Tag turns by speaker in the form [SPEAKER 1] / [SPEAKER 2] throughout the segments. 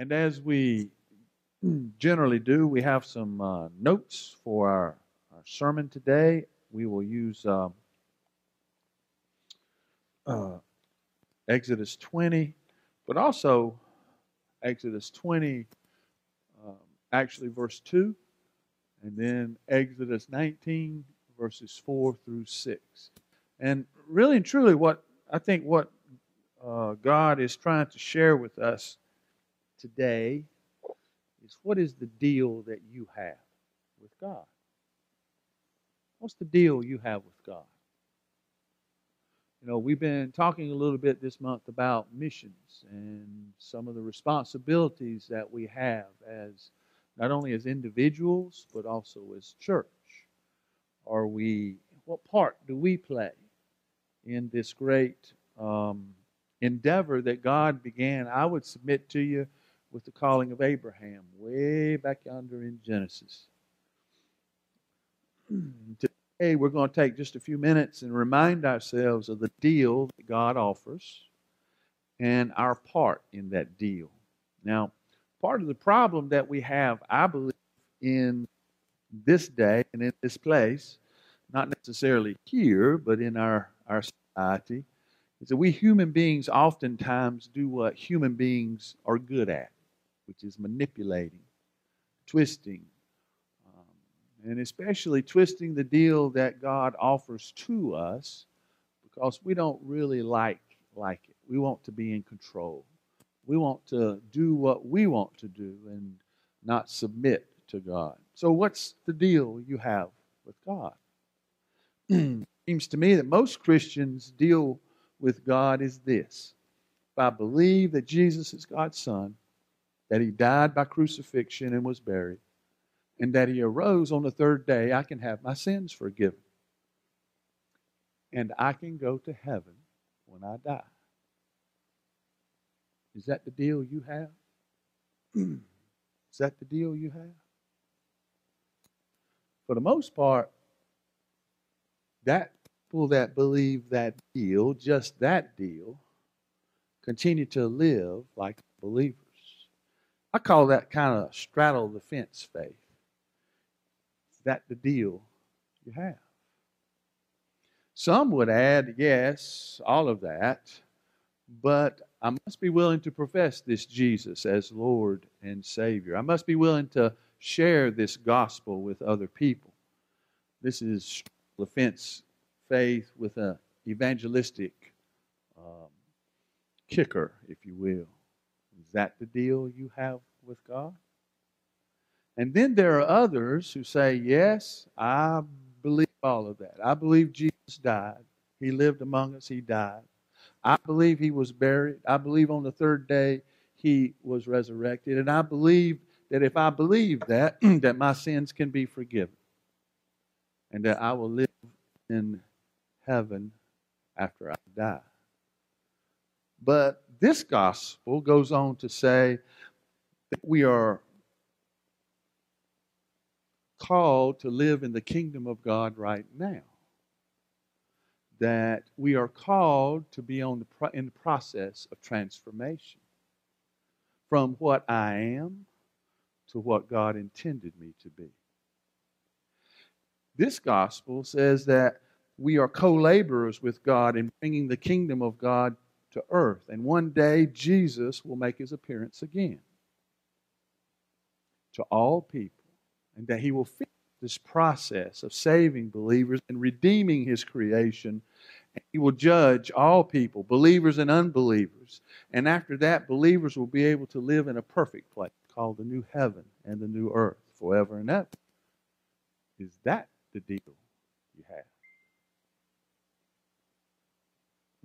[SPEAKER 1] And as we generally do, we have some uh, notes for our, our, sermon today. We will use um, uh, Exodus 20, but also Exodus 20, um, actually verse 2, and then Exodus 19, verses 4 through 6. And really and truly, what I think what uh, God is trying to share with us today is what is the deal that you have with God? What's the deal you have with God? You know, we've been talking a little bit this month about missions and some of the responsibilities that we have as not only as individuals but also as church. Are we what part do we play in this great um, endeavor that God began? I would submit to you with the calling of Abraham, way back yonder in Genesis. Today, we're going to take just a few minutes and remind ourselves of the deal that God offers and our part in that deal. Now, part of the problem that we have, I believe, in this day and in this place, not necessarily here, but in our, our society, is that we human beings oftentimes do what human beings are good at which is manipulating, twisting, um, and especially twisting the deal that God offers to us because we don't really like like it. We want to be in control. We want to do what we want to do and not submit to God. So what's the deal you have with God? Seems to me that most Christians deal with God is this. If I believe that Jesus is God's son, that he died by crucifixion and was buried, and that he arose on the third day, I can have my sins forgiven. And I can go to heaven when I die. Is that the deal you have? Is that the deal you have? For the most part, that people that believe that deal, just that deal, continue to live like believers. I call that kind of straddle the fence faith. That the deal you have? Some would add, yes, all of that, but I must be willing to profess this Jesus as Lord and Savior. I must be willing to share this gospel with other people. This is the fence faith with an evangelistic um, kicker, if you will. That the deal you have with God? And then there are others who say, Yes, I believe all of that. I believe Jesus died. He lived among us, He died. I believe He was buried. I believe on the third day He was resurrected. And I believe that if I believe that, that my sins can be forgiven. And that I will live in heaven after I die. But this gospel goes on to say that we are called to live in the kingdom of God right now. That we are called to be on the pro- in the process of transformation from what I am to what God intended me to be. This gospel says that we are co laborers with God in bringing the kingdom of God to earth. And one day, Jesus will make his appearance again to all people, and that he will finish this process of saving believers and redeeming his creation. And he will judge all people, believers and unbelievers. And after that, believers will be able to live in a perfect place called the new heaven and the new earth forever and ever. Is that the deal you have?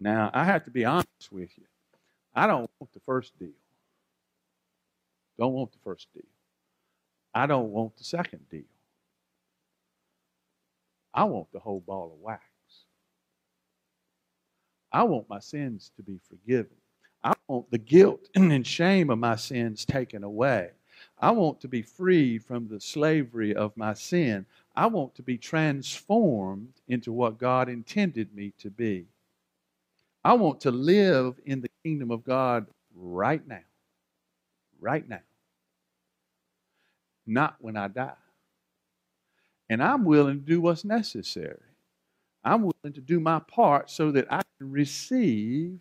[SPEAKER 1] Now, I have to be honest with you. I don't want the first deal. Don't want the first deal. I don't want the second deal. I want the whole ball of wax. I want my sins to be forgiven. I want the guilt and shame of my sins taken away. I want to be freed from the slavery of my sin. I want to be transformed into what God intended me to be. I want to live in the kingdom of God right now. right now, not when I die. And I'm willing to do what's necessary. I'm willing to do my part so that I can receive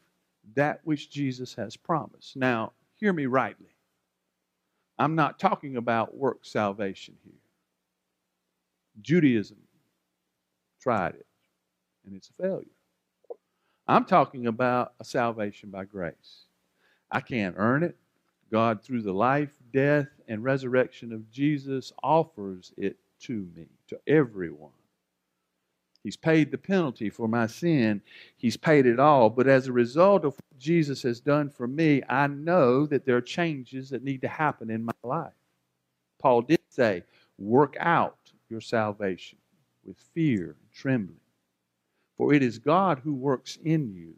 [SPEAKER 1] that which Jesus has promised. Now, hear me rightly. I'm not talking about work salvation here. Judaism tried it, and it's a failure. I'm talking about a salvation by grace. I can't earn it. God, through the life, death, and resurrection of Jesus, offers it to me, to everyone. He's paid the penalty for my sin. He's paid it all. But as a result of what Jesus has done for me, I know that there are changes that need to happen in my life. Paul did say, work out your salvation with fear and trembling. For it is God who works in you,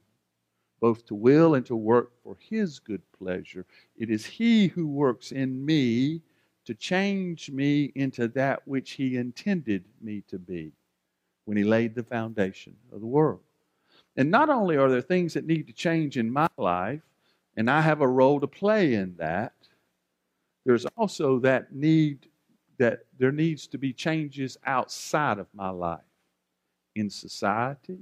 [SPEAKER 1] both to will and to work for his good pleasure. It is he who works in me to change me into that which he intended me to be when he laid the foundation of the world. And not only are there things that need to change in my life, and I have a role to play in that, there's also that need that there needs to be changes outside of my life in society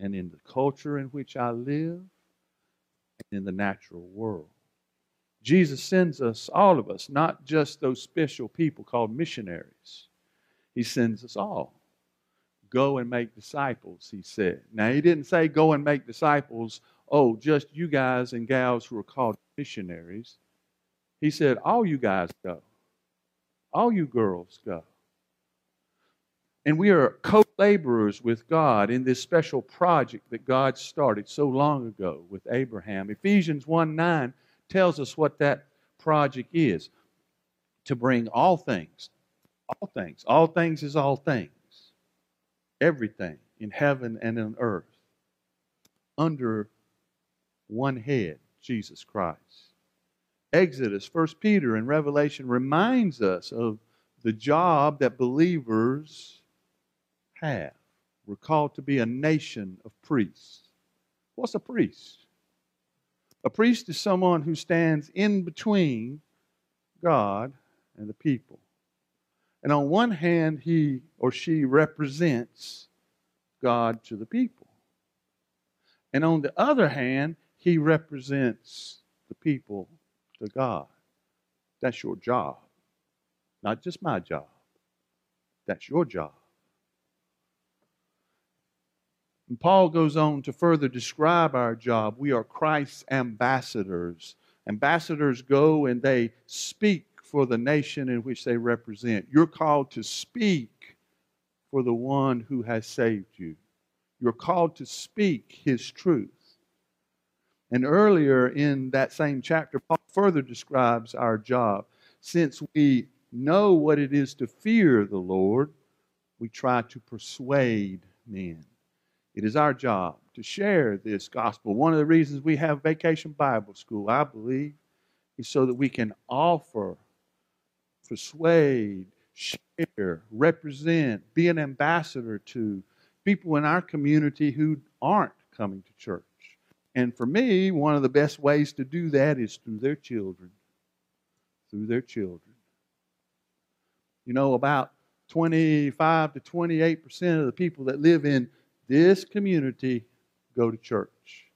[SPEAKER 1] and in the culture in which I live and in the natural world. Jesus sends us, all of us, not just those special people called missionaries. He sends us all. Go and make disciples, he said. Now, he didn't say go and make disciples, oh, just you guys and gals who are called missionaries. He said, all you guys go. All you girls go. And we are co laborers with God in this special project that God started so long ago with Abraham. Ephesians 1 9 tells us what that project is to bring all things, all things, all things is all things, everything in heaven and on earth under one head, Jesus Christ. Exodus, First Peter, and Revelation reminds us of the job that believers have. We're called to be a nation of priests. What's a priest? A priest is someone who stands in between God and the people. And on one hand, he or she represents God to the people. And on the other hand, he represents the people to God. That's your job. Not just my job. That's your job. And Paul goes on to further describe our job. We are Christ's ambassadors. Ambassadors go and they speak for the nation in which they represent. You're called to speak for the one who has saved you. You're called to speak his truth. And earlier in that same chapter, Paul further describes our job. Since we know what it is to fear the Lord, we try to persuade men. It is our job to share this gospel. One of the reasons we have Vacation Bible School, I believe, is so that we can offer, persuade, share, represent, be an ambassador to people in our community who aren't coming to church. And for me, one of the best ways to do that is through their children. Through their children. You know, about 25 to 28% of the people that live in this community go to church.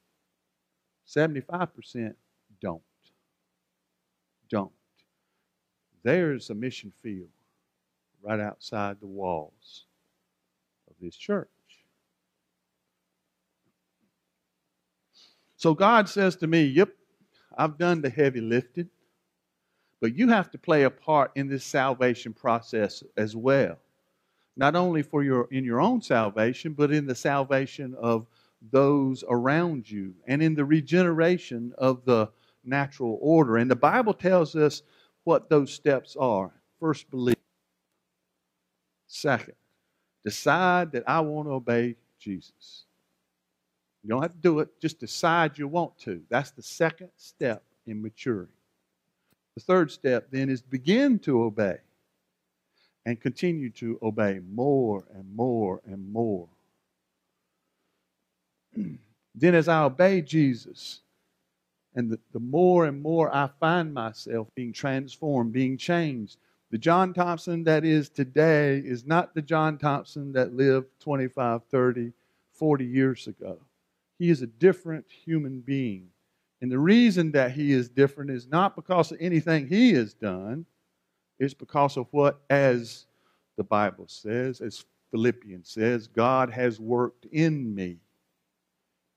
[SPEAKER 1] 75% don't. Don't. There's a mission field right outside the walls of this church. So God says to me, Yep, I've done the heavy lifting, but you have to play a part in this salvation process as well not only for your in your own salvation, but in the salvation of those around you and in the regeneration of the natural order. And the Bible tells us what those steps are. First, believe. Second, decide that I want to obey Jesus. You don't have to do it, just decide you want to. That's the second step in maturing. The third step then is begin to obey and continue to obey more and more and more. then, as I obey Jesus And the, the more and more I find myself being transformed, being changed, the John Thompson that is today is not the John Thompson that lived 25, 30, 40 years ago. He is a different human being. And the reason that he is different is not because of anything he has done, it's because of what, as the Bible says, as Philippians says, God has worked in me.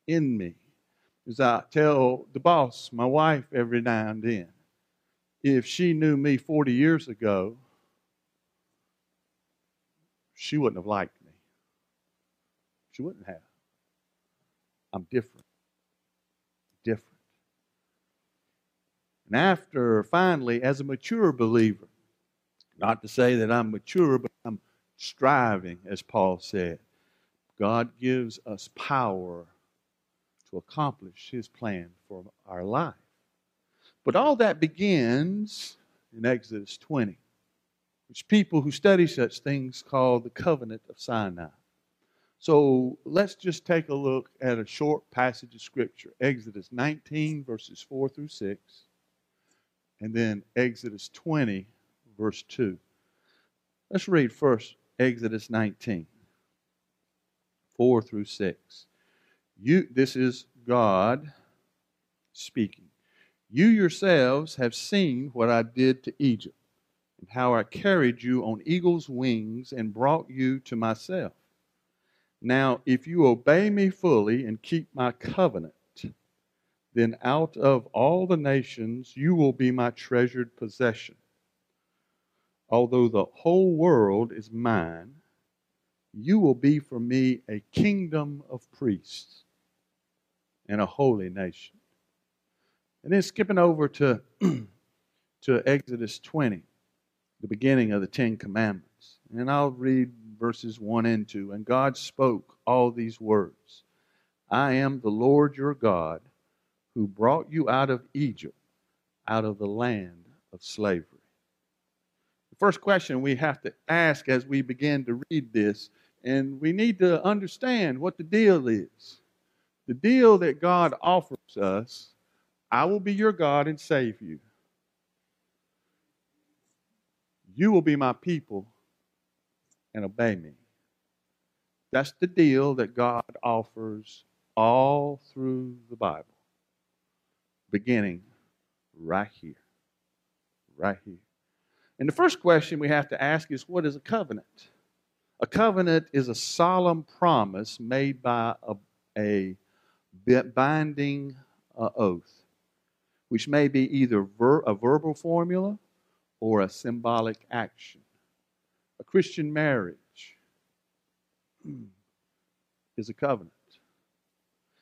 [SPEAKER 1] In me. As I tell the boss, my wife, every now and then, if she knew me 40 years ago, she wouldn't have liked me. She wouldn't have. I'm different. Different. And after, finally, as a mature believer, not to say that I'm mature, but I'm striving, as Paul said. God gives us power to accomplish His plan for our life. But all that begins in Exodus 20, which people who study such things call the covenant of Sinai. So let's just take a look at a short passage of Scripture Exodus 19, verses 4 through 6, and then Exodus 20, verse 2. Let's read first Exodus 19, 4 through 6. You, this is God speaking. You yourselves have seen what I did to Egypt, and how I carried you on eagle's wings and brought you to myself. Now, if you obey me fully and keep my covenant, then out of all the nations you will be my treasured possession although the whole world is mine, you will be for me a kingdom of priests and a holy nation. And then skipping over to, to Exodus 20, the beginning of the Ten Commandments. And I'll read verses 1 and 2. And God spoke all these words I am the Lord your God who brought you out of Egypt, out of the land of slavery first question we have to ask as we begin to read this, and we need to understand what the deal is. The deal that God offers us I will be your God and save you. You will be my people and obey me. That's the deal that God offers all through the Bible, beginning right here. Right here. And the first question we have to ask is what is a covenant? A covenant is a solemn promise made by a, a binding uh, oath, which may be either ver- a verbal formula or a symbolic action. A Christian marriage is a covenant.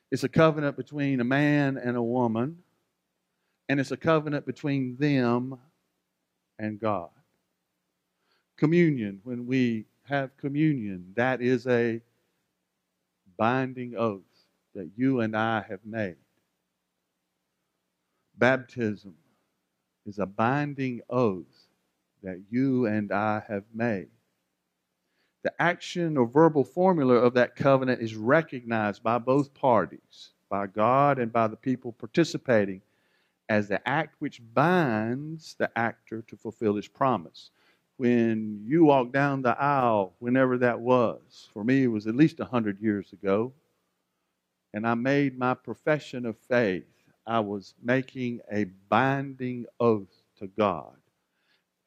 [SPEAKER 1] It's a covenant between a man and a woman, and it's a covenant between them and God. Communion, when we have communion, that is a binding oath that you and I have made. Baptism is a binding oath that you and I have made. The action or verbal formula of that covenant is recognized by both parties, by God and by the people participating as the act which binds the actor to fulfill his promise. When you walked down the aisle, whenever that was, for me it was at least 100 years ago, and I made my profession of faith, I was making a binding oath to God.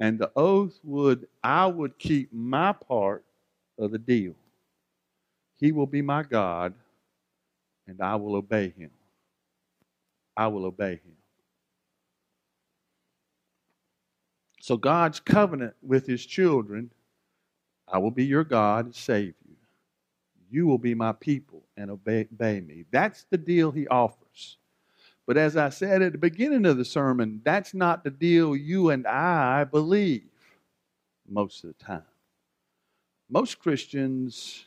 [SPEAKER 1] And the oath would, I would keep my part of the deal. He will be my God, and I will obey him. I will obey him. So, God's covenant with his children I will be your God and save you. You will be my people and obey, obey, me. That's the deal he offers. But as I said at the beginning of the sermon, that's not the deal you and I believe most of the time. Most Christians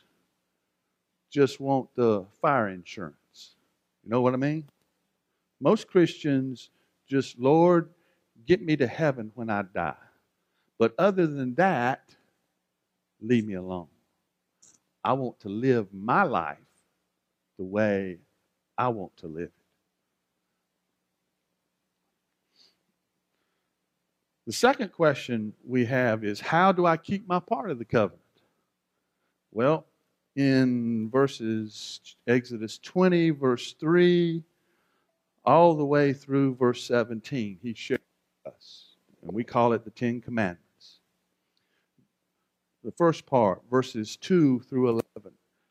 [SPEAKER 1] just want the fire insurance. You know what I mean? Most Christians just, Lord, Get me to heaven when I die. But other than that, leave me alone. I want to live my life the way I want to live it. The second question we have is how do I keep my part of the covenant? Well, in verses Exodus 20, verse 3, all the way through verse 17, he shares us. And we call it the Ten Commandments. The first part, verses 2 through 11,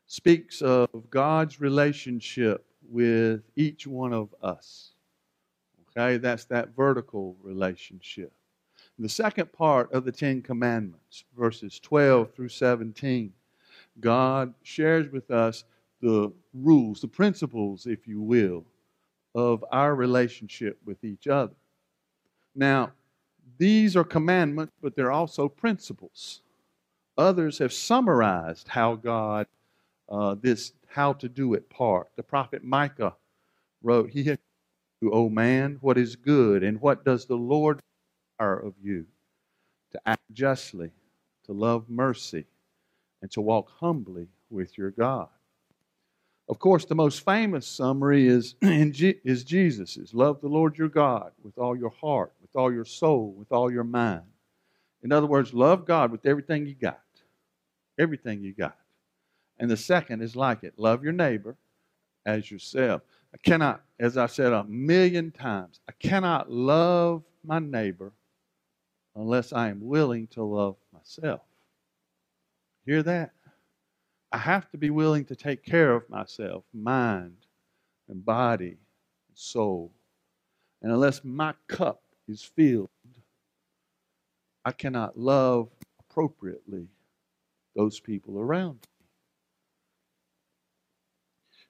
[SPEAKER 1] speaks of God's relationship with each one of us. Okay, that's that vertical relationship. The second part of the Ten Commandments, verses 12 through 17, God shares with us the rules, the principles, if you will, of our relationship with each other. Now, these are commandments, but they're also principles. Others have summarized how God, uh, this how to do it part. The prophet Micah wrote, He had, O man, what is good, and what does the Lord require of you? To act justly, to love mercy, and to walk humbly with your God. Of course, the most famous summary is, is Jesus's love the Lord your God with all your heart, with all your soul, with all your mind. In other words, love God with everything you got. Everything you got. And the second is like it love your neighbor as yourself. I cannot, as I said a million times, I cannot love my neighbor unless I am willing to love myself. Hear that? I have to be willing to take care of myself, mind and body and soul. And unless my cup is filled, I cannot love appropriately those people around me.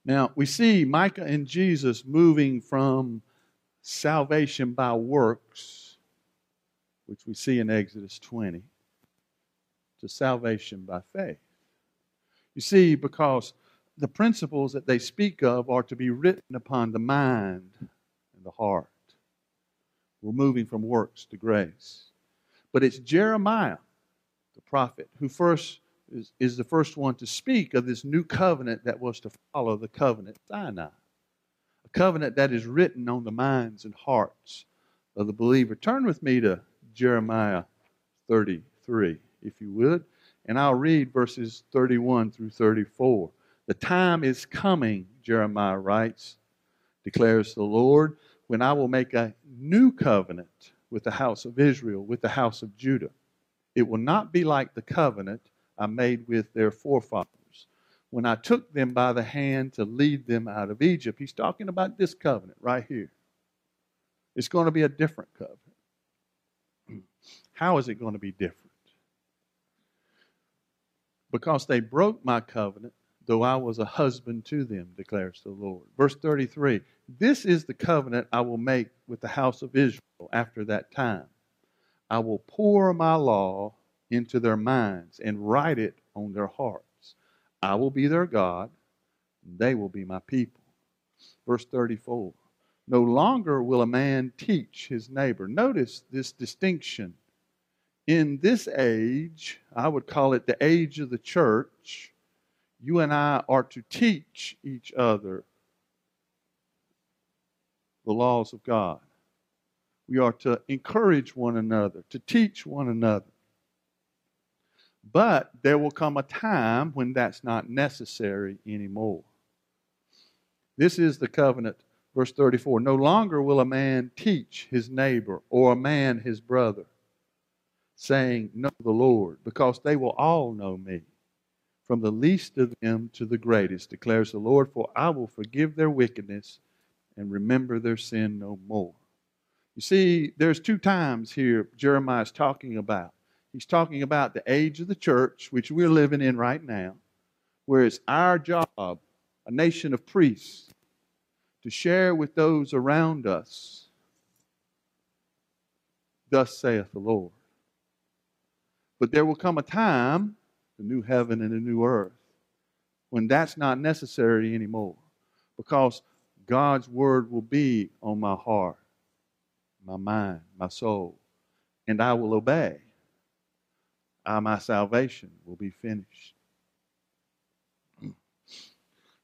[SPEAKER 1] Now, we see Micah and Jesus moving from salvation by works, which we see in Exodus 20, to salvation by faith. You see, because the principles that they speak of are to be written upon the mind and the heart. We're moving from works to grace. But it's Jeremiah, the prophet, who first is, is the first one to speak of this new covenant that was to follow the covenant Sinai. A covenant that is written on the minds and hearts of the believer. Turn with me to Jeremiah 33, if you would, and I'll read verses 31 through 34. The time is coming, Jeremiah writes, declares the Lord, when I will make a new covenant with the house of Israel, with the house of Judah. It will not be like the covenant I made with their forefathers when I took them by the hand to lead them out of Egypt. He's talking about this covenant right here. It's going to be a different covenant. How is it going to be different? Because they broke my covenant, though I was a husband to them, declares the Lord. Verse 33 This is the covenant I will make with the house of Israel after that time. I will pour my law into their minds and write it on their hearts. I will be their God, and they will be my people. Verse 34 No longer will a man teach his neighbor. Notice this distinction. In this age, I would call it the age of the church, you and I are to teach each other the laws of God. We are to encourage one another, to teach one another. But there will come a time when that's not necessary anymore. This is the covenant, verse 34. No longer will a man teach his neighbor or a man his brother, saying, Know the Lord, because they will all know me, from the least of them to the greatest, declares the Lord, for I will forgive their wickedness and remember their sin no more. You see, there's two times here Jeremiah is talking about He's talking about the age of the church, which we're living in right now, where it's our job, a nation of priests, to share with those around us, thus saith the Lord. But there will come a time, the new heaven and the new earth, when that's not necessary anymore because God's word will be on my heart, my mind, my soul, and I will obey uh, my salvation will be finished.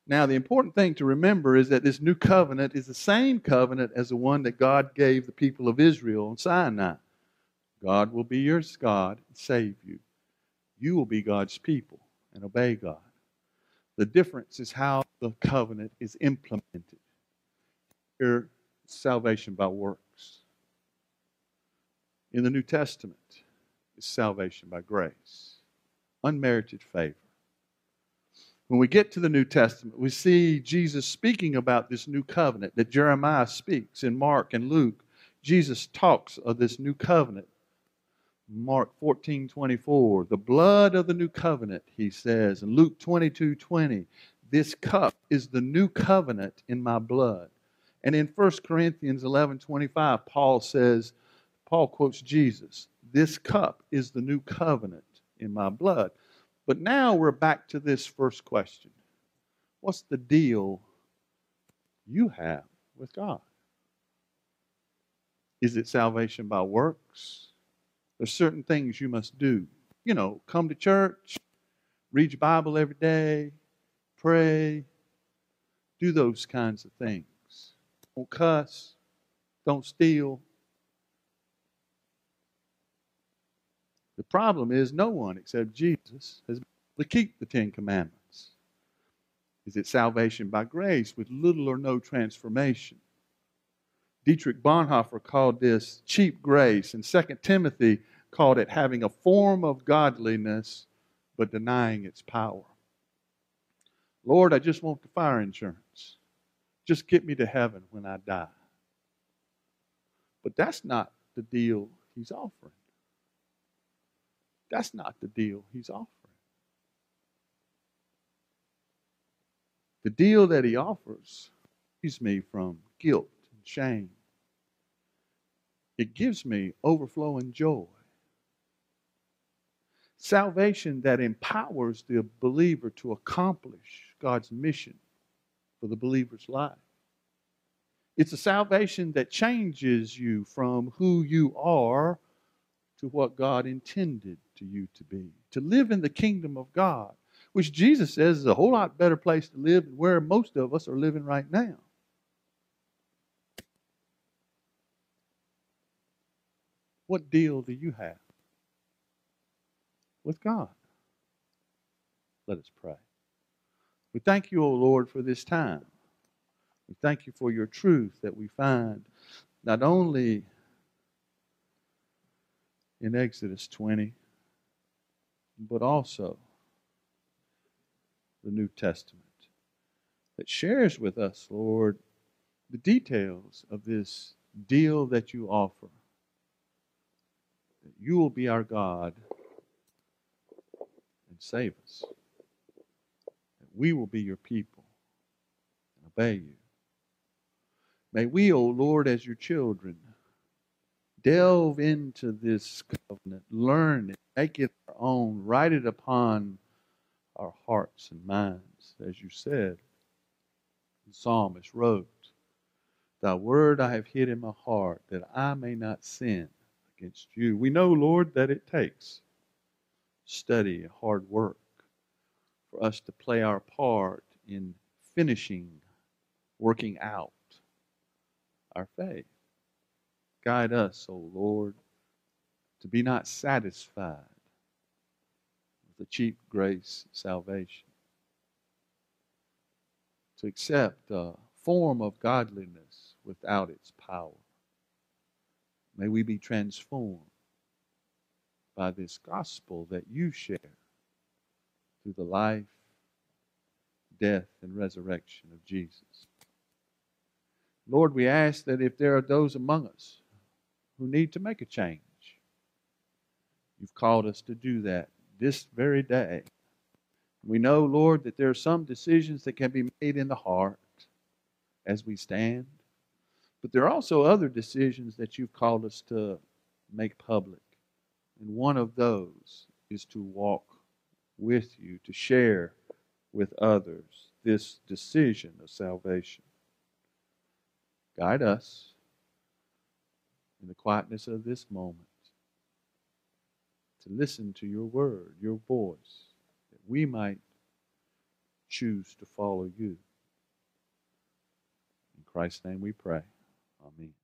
[SPEAKER 1] Now, the important thing to remember is that this new covenant is the same covenant as the one that God gave the people of Israel on Sinai. God will be your God and save you. You will be God's people and obey God. The difference is how the covenant is implemented. Here, salvation by works. In the New Testament, is salvation by grace, unmerited favor. When we get to the New Testament, we see Jesus speaking about this new covenant that Jeremiah speaks in Mark and Luke. Jesus talks of this new covenant. Mark 14, 24, the blood of the new covenant, he says. And Luke 22, 20, this cup is the new covenant in my blood. And in 1 Corinthians 11, 25, Paul says, Paul quotes Jesus, this cup is the new covenant in my blood. But now we're back to this first question What's the deal you have with God? Is it salvation by works? There's certain things you must do. You know, come to church, read your Bible every day, pray, do those kinds of things. Don't cuss, don't steal, The problem is no one except Jesus has been able to keep the Ten Commandments. Is it salvation by grace with little or no transformation? Dietrich Bonhoeffer called this cheap grace, and 2 Timothy called it having a form of godliness but denying its power. Lord, I just want the fire insurance. Just get me to heaven when I die. But that's not the deal he's offering. That's not the deal he's offering. The deal that he offers frees me from guilt shame. It gives me overflowing joy. Salvation that empowers the believer to accomplish God's mission for the believer's life. It's a salvation that changes you from who you are to what God intended to you to be. To live in the kingdom of God, which Jesus says is a whole lot better place to live than where most of us are living right now. What deal do you have with God? Let us pray. We thank you, O Lord, for this time. We thank you for your truth that we find not only in Exodus 20, but also the New Testament that shares with us, Lord, the details of this deal that you offer. That you will be our God and save us. That we will be your people and obey you. May we, O oh Lord, as your children, delve into this covenant, learn it, make it our own, write it upon our hearts and minds, as you said. The psalmist wrote, Thy word I have hid in my heart, that I may not sin against you. We know, Lord, that it takes study, hard work, for us to play our part in finishing, working out our faith. Guide us, O Lord, to be not satisfied with the cheap grace salvation, to accept a form of godliness without its power. May we be transformed by this gospel that you share through the life, death, and resurrection of Jesus. Lord, we ask that if there are those among us who need to make a change. You've called us to do that this very day. We know, Lord, that there are some decisions that can be made in the heart as we stand, but there are also other decisions that you've called us to make public. And one of those is to walk with you, to share with others this decision of salvation. Guide us in the quietness of this moment to listen to your word, your voice, that we might choose to follow you. In Christ's name we pray. Amém.